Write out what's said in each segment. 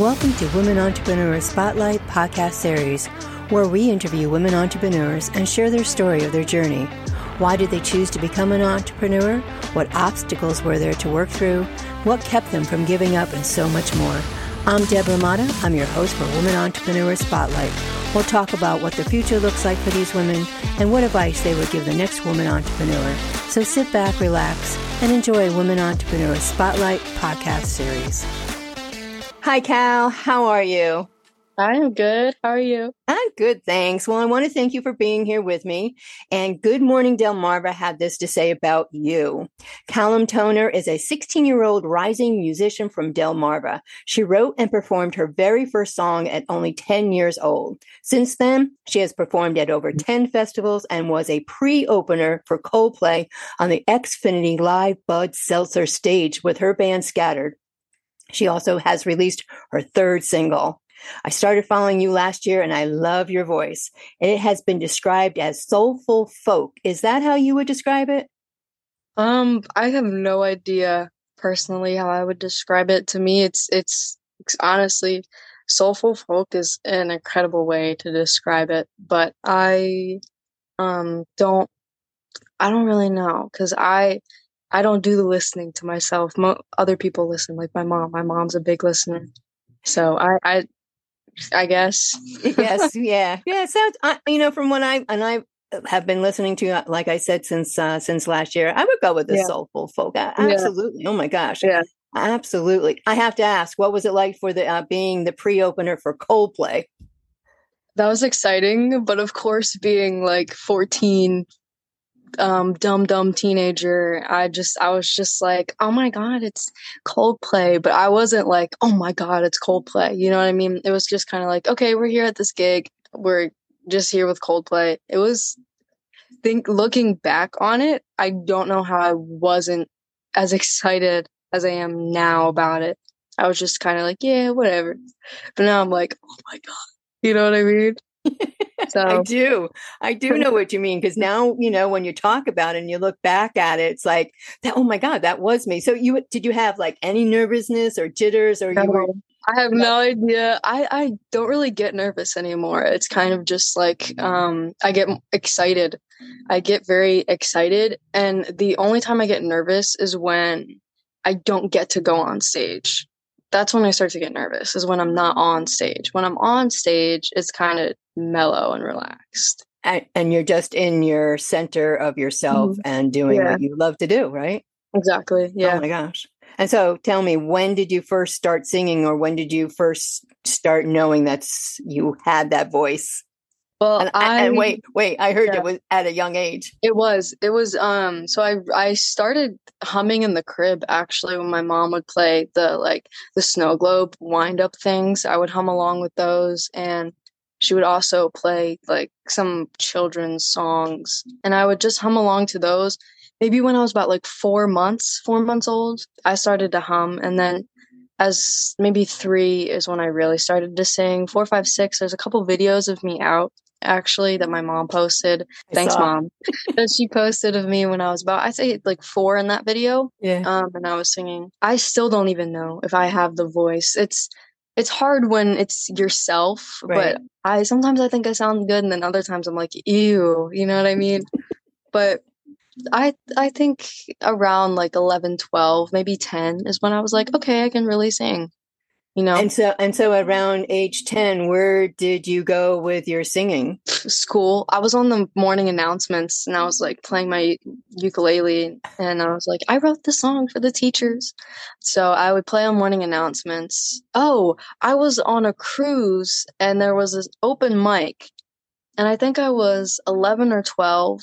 Welcome to Women Entrepreneurs Spotlight podcast series, where we interview women entrepreneurs and share their story of their journey. Why did they choose to become an entrepreneur? What obstacles were there to work through? What kept them from giving up, and so much more. I'm Deborah Mata. I'm your host for Women Entrepreneurs Spotlight. We'll talk about what the future looks like for these women and what advice they would give the next woman entrepreneur. So sit back, relax, and enjoy Women Entrepreneurs Spotlight podcast series. Hi, Cal. How are you? I'm good. How are you? I'm good, thanks. Well, I want to thank you for being here with me. And Good Morning Delmarva had this to say about you. Callum Toner is a 16 year old rising musician from Delmarva. She wrote and performed her very first song at only 10 years old. Since then, she has performed at over 10 festivals and was a pre opener for Coldplay on the Xfinity Live Bud Seltzer stage with her band Scattered. She also has released her third single. I started following you last year and I love your voice. It has been described as soulful folk. Is that how you would describe it? Um, I have no idea personally how I would describe it. To me, it's it's, it's honestly soulful folk is an incredible way to describe it, but I um don't I don't really know cuz I I don't do the listening to myself. Mo- other people listen, like my mom. My mom's a big listener, so I, I, I guess. yes, yeah, yeah. So you know, from what I and I have been listening to, uh, like I said, since uh, since last year, I would go with the yeah. soulful folk. Absolutely. Yeah. Oh my gosh. Yeah. Absolutely. I have to ask, what was it like for the uh, being the pre-opener for Coldplay? That was exciting, but of course, being like 14, um dumb dumb teenager. I just i was just like oh my god it's coldplay. But i wasn't like oh my god it's coldplay. You know what i mean? It was just kind of like okay we're here at this gig. We're just here with coldplay. It was think looking back on it i don't know how i wasn't as excited as i am now about it. I was just kind of like yeah whatever. But now i'm like oh my god. You know what i mean so I do. I do know what you mean because now, you know, when you talk about it and you look back at it, it's like that, oh my God, that was me. So you did you have like any nervousness or jitters or you were I have no idea. I, I don't really get nervous anymore. It's kind of just like um, I get excited. I get very excited. And the only time I get nervous is when I don't get to go on stage that's when I start to get nervous is when I'm not on stage. When I'm on stage, it's kind of mellow and relaxed. And, and, you're just in your center of yourself mm-hmm. and doing yeah. what you love to do, right? Exactly. Yeah. Oh my gosh. And so tell me, when did you first start singing or when did you first start knowing that you had that voice? Well, and, I, and wait, wait, I heard yeah. it was at a young age. It was, it was, um, so I, I started humming in the crib actually when my mom would play the, like, the snow globe wind up things. I would hum along with those. And she would also play, like, some children's songs. And I would just hum along to those. Maybe when I was about like four months, four months old, I started to hum. And then as maybe three is when I really started to sing. Four, five, six, there's a couple videos of me out actually that my mom posted. I Thanks, saw. mom. that she posted of me when I was about I say like four in that video. Yeah. Um, and I was singing. I still don't even know if I have the voice. It's it's hard when it's yourself, right. but I sometimes I think I sound good, and then other times I'm like, ew, you know what I mean? but I I think around like 11, 12, maybe 10 is when I was like, okay, I can really sing you know? And so and so around age 10 where did you go with your singing? School. I was on the morning announcements and i was like playing my ukulele and i was like i wrote the song for the teachers. So i would play on morning announcements. Oh i was on a cruise and there was this open mic and i think i was 11 or 12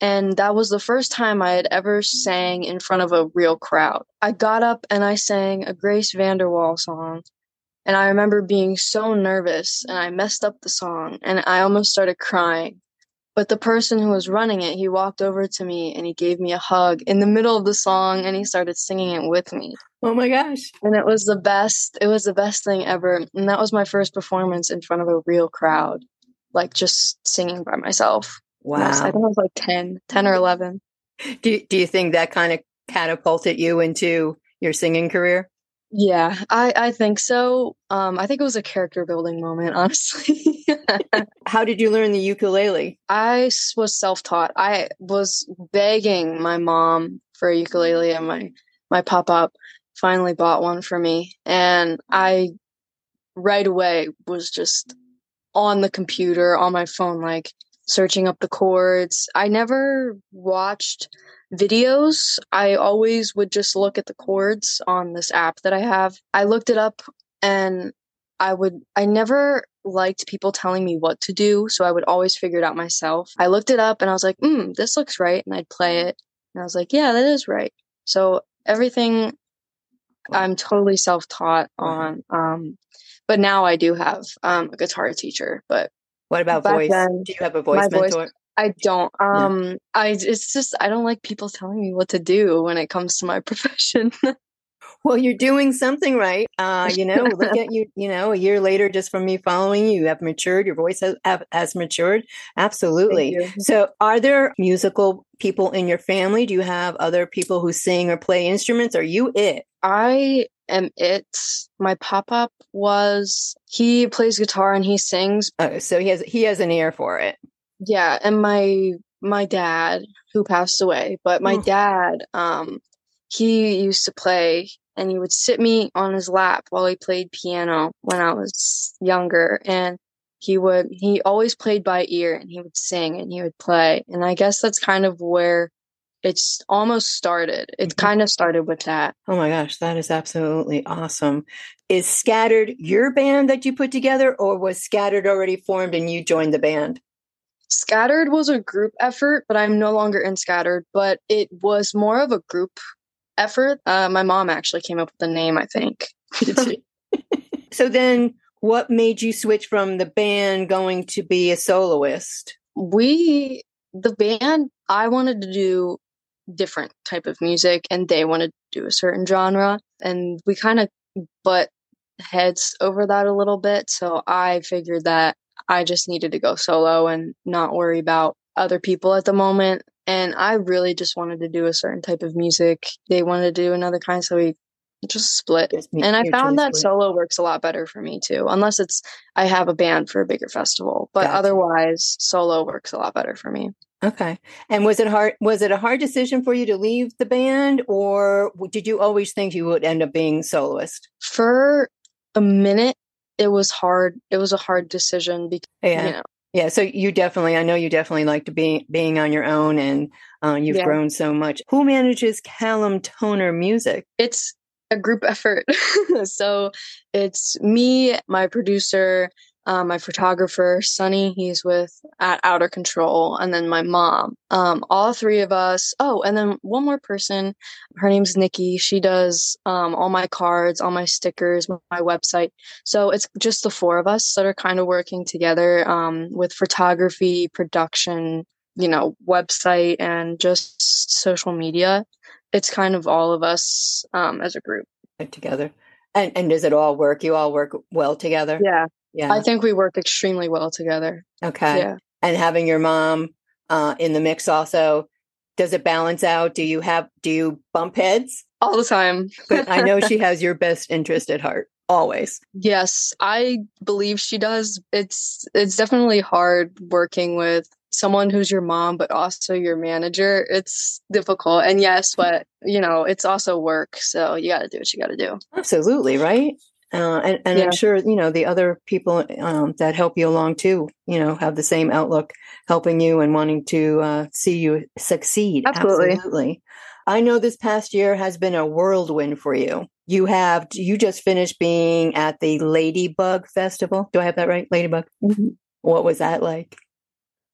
and that was the first time I had ever sang in front of a real crowd. I got up and I sang a Grace VanderWaal song. And I remember being so nervous and I messed up the song and I almost started crying. But the person who was running it, he walked over to me and he gave me a hug in the middle of the song and he started singing it with me. Oh my gosh. And it was the best. It was the best thing ever. And that was my first performance in front of a real crowd, like just singing by myself. Wow. I think I was like 10, 10 or 11. Do, do you think that kind of catapulted you into your singing career? Yeah, I, I think so. Um, I think it was a character building moment, honestly. How did you learn the ukulele? I was self taught. I was begging my mom for a ukulele, and my my pop up finally bought one for me. And I right away was just on the computer, on my phone, like searching up the chords. I never watched videos. I always would just look at the chords on this app that I have. I looked it up and I would, I never liked people telling me what to do. So I would always figure it out myself. I looked it up and I was like, hmm, this looks right. And I'd play it. And I was like, yeah, that is right. So everything I'm totally self taught on. Um, but now I do have um, a guitar teacher. But what about voice? Then, do you have a voice mentor? Voice, I don't. Um, no. I it's just I don't like people telling me what to do when it comes to my profession. well, you're doing something right. Uh, you know, look at you. You know, a year later, just from me following you, you have matured. Your voice has, has matured. Absolutely. So, are there musical people in your family? Do you have other people who sing or play instruments? Are you it? I am it. My pop up was he plays guitar and he sings. Oh, so he has he has an ear for it. Yeah, and my my dad who passed away, but my dad um he used to play and he would sit me on his lap while he played piano when I was younger and he would he always played by ear and he would sing and he would play and I guess that's kind of where it's almost started. It mm-hmm. kind of started with that. Oh my gosh, that is absolutely awesome. Is Scattered your band that you put together, or was Scattered already formed and you joined the band? Scattered was a group effort, but I'm no longer in Scattered, but it was more of a group effort. Uh, my mom actually came up with the name, I think. so then, what made you switch from the band going to be a soloist? We, the band, I wanted to do different type of music and they want to do a certain genre. And we kind of butt heads over that a little bit. So i figured that i just needed to go solo and not worry about other people at the moment. And i really just wanted to do a certain type of music. They wanted to do another kind so we just split and i found that split. solo works a lot better for me too unless it's i have a band for a bigger festival but gotcha. otherwise solo works a lot better for me Okay. And was it hard was it a hard decision for you to leave the band or did you always think you would end up being soloist? For a minute it was hard. It was a hard decision because yeah. you know. Yeah, so you definitely I know you definitely liked being being on your own and uh, you've yeah. grown so much. Who manages Callum Toner Music? It's a group effort. so it's me, my producer, um, my photographer Sunny, he's with at Outer Control, and then my mom. Um, all three of us. Oh, and then one more person. Her name's Nikki. She does um, all my cards, all my stickers, my website. So it's just the four of us that are kind of working together um, with photography, production, you know, website, and just social media. It's kind of all of us um, as a group together. And and does it all work? You all work well together? Yeah. Yeah. I think we work extremely well together. Okay. Yeah. And having your mom uh, in the mix also, does it balance out? Do you have, do you bump heads? All the time. but I know she has your best interest at heart always. Yes, I believe she does. It's it's definitely hard working with someone who's your mom but also your manager. It's difficult. And yes, but you know, it's also work, so you got to do what you got to do. Absolutely, right? Uh, and, and yeah. I'm sure you know the other people um, that help you along too. You know, have the same outlook, helping you and wanting to uh, see you succeed. Absolutely. Absolutely. I know this past year has been a whirlwind for you. You have you just finished being at the Ladybug Festival. Do I have that right? Ladybug. Mm-hmm. What was that like?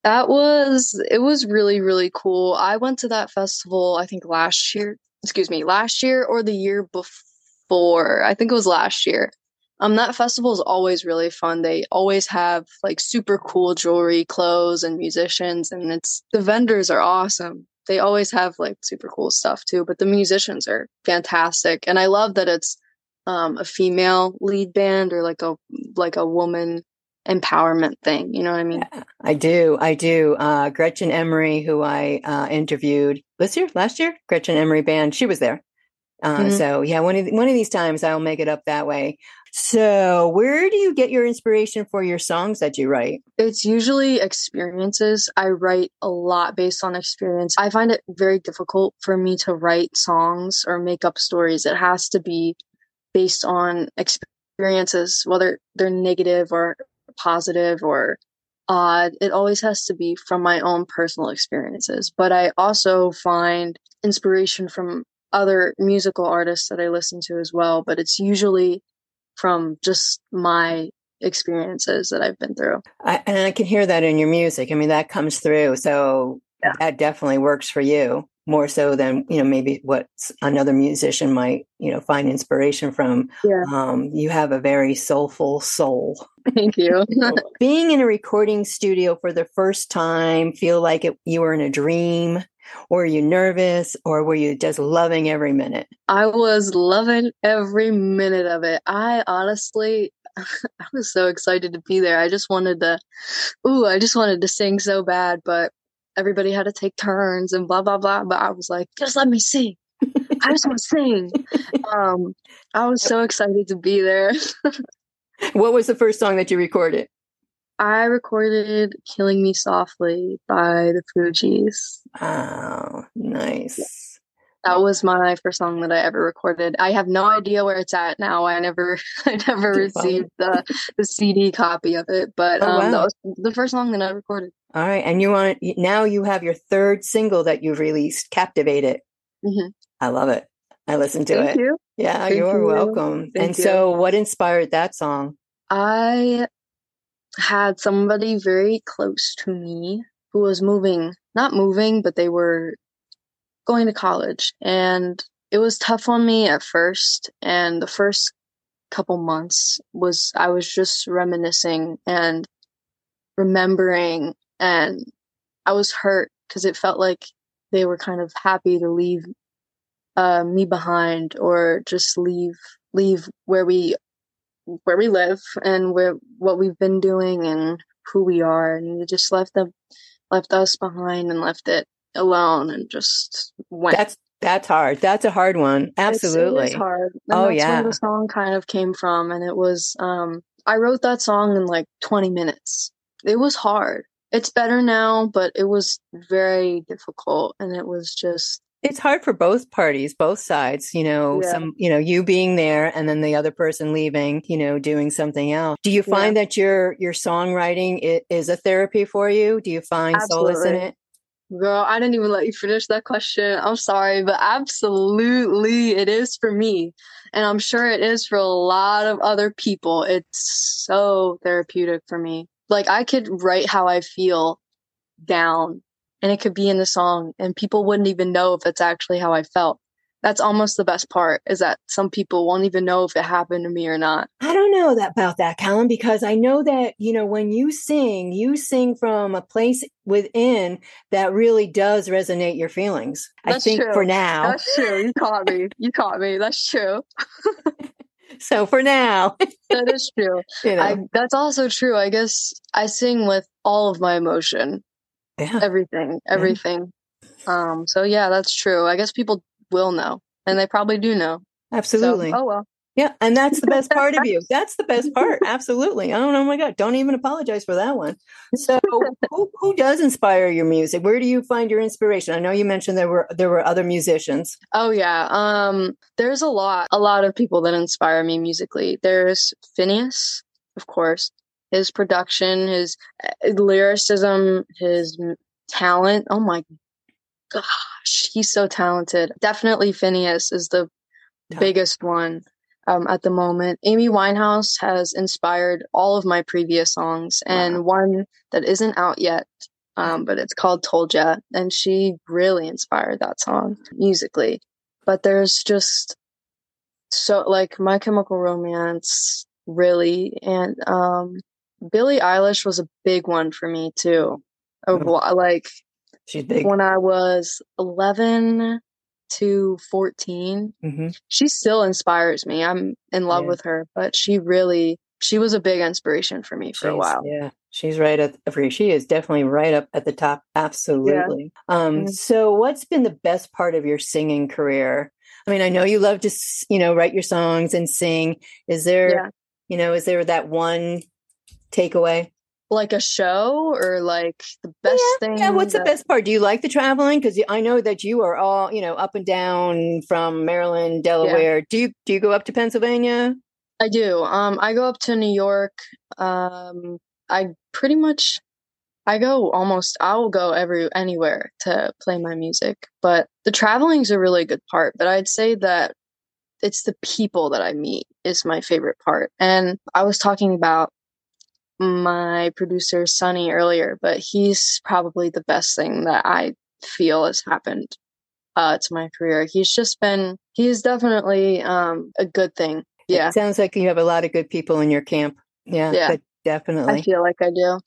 That was it was really really cool. I went to that festival I think last year. Excuse me, last year or the year before. I think it was last year. Um, that festival is always really fun. They always have like super cool jewelry, clothes, and musicians, and it's the vendors are awesome. They always have like super cool stuff too, but the musicians are fantastic, and I love that it's um, a female lead band or like a like a woman empowerment thing. You know what I mean? Yeah, I do. I do. Uh, Gretchen Emery, who I uh, interviewed this year, last year, Gretchen Emery band, she was there. Uh, mm-hmm. So yeah, one of one of these times I'll make it up that way. So, where do you get your inspiration for your songs that you write? It's usually experiences. I write a lot based on experience. I find it very difficult for me to write songs or make up stories. It has to be based on experiences, whether they're negative or positive or odd. It always has to be from my own personal experiences. But I also find inspiration from other musical artists that I listen to as well. But it's usually from just my experiences that I've been through. I, and I can hear that in your music. I mean, that comes through. So yeah. that definitely works for you more so than you know maybe what another musician might you know find inspiration from yeah. um, you have a very soulful soul thank you being in a recording studio for the first time feel like it, you were in a dream or were you nervous or were you just loving every minute? I was loving every minute of it. I honestly, I was so excited to be there. I just wanted to, ooh, I just wanted to sing so bad, but everybody had to take turns and blah, blah, blah. But I was like, just let me sing. I just want to sing. Um, I was so excited to be there. what was the first song that you recorded? I recorded Killing Me Softly by the Fugees. Oh, nice. That was my first song that I ever recorded. I have no idea where it's at now. I never I never received the, the CD copy of it, but oh, um, wow. that was the first song that I recorded. All right, and you want now you have your third single that you've released, "Captivate It." Mm-hmm. I love it. I listened to Thank it. You. Yeah, Thank you're you. welcome. Thank and you. so, what inspired that song? I had somebody very close to me who was moving, not moving, but they were going to college. And it was tough on me at first. And the first couple months was, I was just reminiscing and remembering. And I was hurt because it felt like they were kind of happy to leave uh, me behind or just leave leave where we where we live and where what we've been doing and who we are. And we just left them left us behind and left it alone and just went. That's that's hard. That's a hard one. Absolutely. hard. And oh that's yeah. where the song kind of came from. And it was um i wrote that song in like 20 minutes. It was hard it's better now but it was very difficult and it was just it's hard for both parties, both sides, you know, yeah. some, you know, you being there and then the other person leaving, you know, doing something else. Do you find yeah. that your, your songwriting is a therapy for you? Do you find absolutely. solace in it? Girl, I didn't even let you finish that question. I'm sorry, but absolutely it is for me. And I'm sure it is for a lot of other people. It's so therapeutic for me. Like I could write how I feel down and it could be in the song and people wouldn't even know if it's actually how I felt. That's almost the best part is that some people won't even know if it happened to me or not. I don't know that about that, Callum, because I know that, you know, when you sing, you sing from a place within that really does resonate your feelings. That's I think true. for now. That's true. You caught me. You caught me. That's true. so for now. that is true. You know. I, that's also true. I guess I sing with all of my emotion yeah. everything, everything. Yeah. Um, so yeah, that's true. I guess people will know, and they probably do know. Absolutely. So, oh well. Yeah, and that's the best part of you. That's the best part. Absolutely. Don't. Oh my God, don't even apologize for that one. So, who, who does inspire your music? Where do you find your inspiration? I know you mentioned there were there were other musicians. Oh yeah, um, there's a lot, a lot of people that inspire me musically. There's Finneas, of course his production, his uh, lyricism, his talent. Oh my gosh, he's so talented. Definitely Finneas is the biggest one um, at the moment. Amy Winehouse has inspired all of my previous songs, and wow. one that isn't out yet, um, but it's called Told Ya, and she really inspired that song musically. But there's just so like My Chemical Romance, really, and um, Billie Eilish was a big one for me too. Mm-hmm. Like she's big. When I was 11 to 14, mm-hmm. she still inspires me. I'm in love yeah. with her, but she really she was a big inspiration for me for she's, a while. Yeah. She's right at the she is definitely right up at the top. Absolutely. Yeah. Um, mm-hmm. so what's been the best part of your singing career? I mean, I know you love to, you know, write your songs and sing. Is there, Yeah. you know, is there that one takeaway? Like a show or like the best thing? Yeah, what's the best part? Do you like the traveling? Because I know that you are all, you know, up and down from Maryland, Delaware. Do you do you go up to Pennsylvania? I do. Um, I go up to New York. Um, I pretty much, I go almost. I will go every anywhere to play my music. But the traveling is a really good part. But I'd say that it's the people that I meet is my favorite part. And I was talking about my producer Sonny earlier, but he's probably the best thing that I feel has happened uh, to my career. He's just been. He's definitely um, a good thing. Yeah. It sounds like you have a lot of good people in your camp. Yeah, Yeah. definitely. I feel like I do.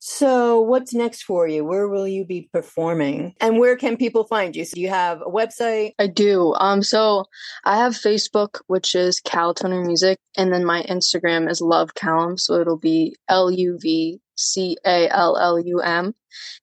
So, what's next for you? Where will you be performing? And where can people find you? So, you have a website? I do. Um, so I have Facebook, which is Cal Toner Music, and then my Instagram is Love Callum. So it'll be L U V C A L L U M.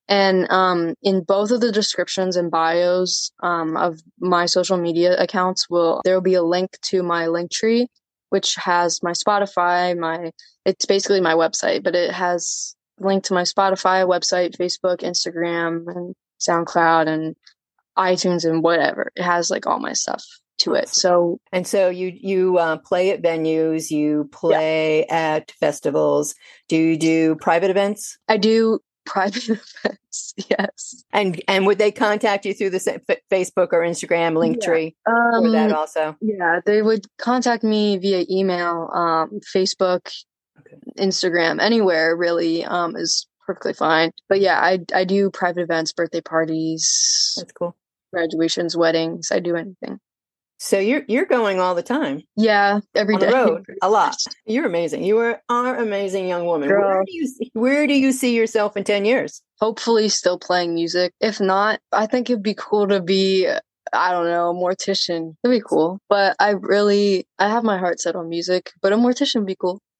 And um, in both of the descriptions and bios um, of my social media accounts, will there will be a link to my Linktree, which has my Spotify, my it's basically my website, but it has link to my Spotify website, Facebook, Instagram, and SoundCloud, and iTunes and whatever. It has like all my stuff to it. So And so you you uh, play at venues, you play at festivals. Do you do private events? I do private events. Yes. And and would they contact you through the sa- F- Facebook or Instagram link Yeah. tree Um, for that also? yeah, they would contact me via email, um, Facebook, Okay. Instagram, anywhere really um, is perfectly fine. But yeah, I I do private events, birthday parties, That's cool. graduations, weddings. I do anything. So you're you're going all the time Yeah, every day. road a lot. You're amazing. You are are amazing young woman. Where do you see- where do you see yourself in ten years? hopefully still playing music. If not, I think it'd be cool to be I don't know, a mortician. It'd be cool. But I really I have my heart set on music, but a mortician would be cool.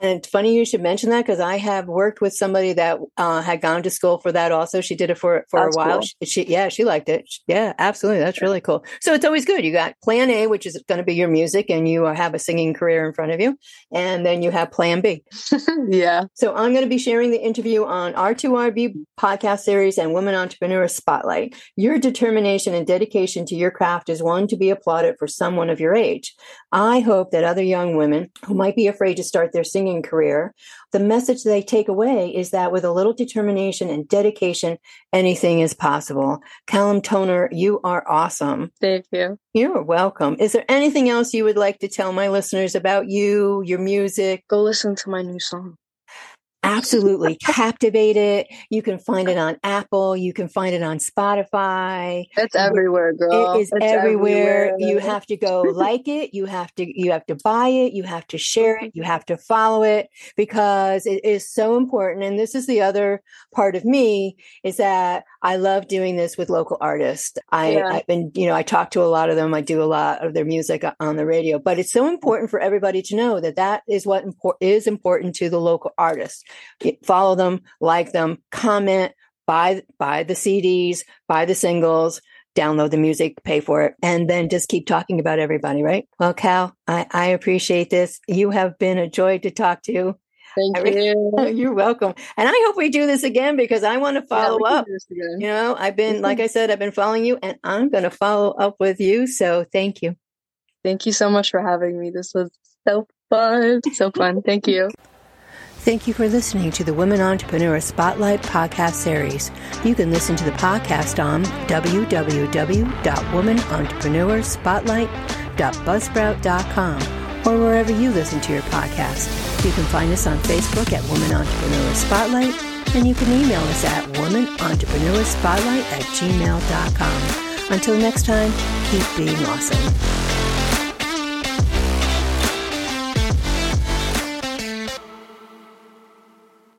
And it's funny you should mention that because I have worked with somebody that uh, had gone to school for that. Also, she did it for for That's a while. cool. She, she yeah, she liked it. Yeah, absolutely. That's really cool. So it's always good. You got Plan A, which is going to be your music, and you have a singing career in front of you, and then you have Plan B. yeah. So I'm going to be sharing the interview on R2RB podcast series and Women Entrepreneur Spotlight. Your determination and dedication to your craft is one to be applauded for someone of your age. I hope that other young women who might be afraid to start their singing career, the message they take away is that with a little determination and dedication, anything is possible. Callum Toner, you are awesome. Thank you. You're welcome. Is there anything else you would like to tell my listeners about you, your music? Go listen to my new song. Absolutely captivate it. You can find it on Apple. You can find it on Spotify. It's everywhere, girl. It is It's everywhere. You have to go like it. You have to you have to buy it. You have to share it. You have to follow it because it is so important. And this is the other part of me is that I love doing this with local artists. I, Yeah. I've been, you know, I talk to a lot of them. I do a lot of their music on the radio, but it's so important for everybody to know that that is what impor- is important to the local artists. Follow them, like them, comment, buy buy the CDs, buy the singles, download the music, pay for it, and then just keep talking about everybody, right? Well, Cal, I, I appreciate this. You have been a joy to talk to. Thank you. Oh, you're welcome. And I hope we do this again because I want to follow can up. do this again. You know, I've been, like mm-hmm. I said, I've been following you and I'm going to follow up with you. So thank you. Thank you so much for having me. This was so fun. So fun. Thank you. Thank you for listening to the Women Entrepreneur Spotlight podcast series. You can listen to the podcast on www.womanentrepreneurspotlight.buzzsprout.com or wherever you listen to your podcast. You can find us on Facebook at Woman Entrepreneur Spotlight, and you can email us at womanentrepreneurspotlight at gmail.com. Until next time, keep being awesome.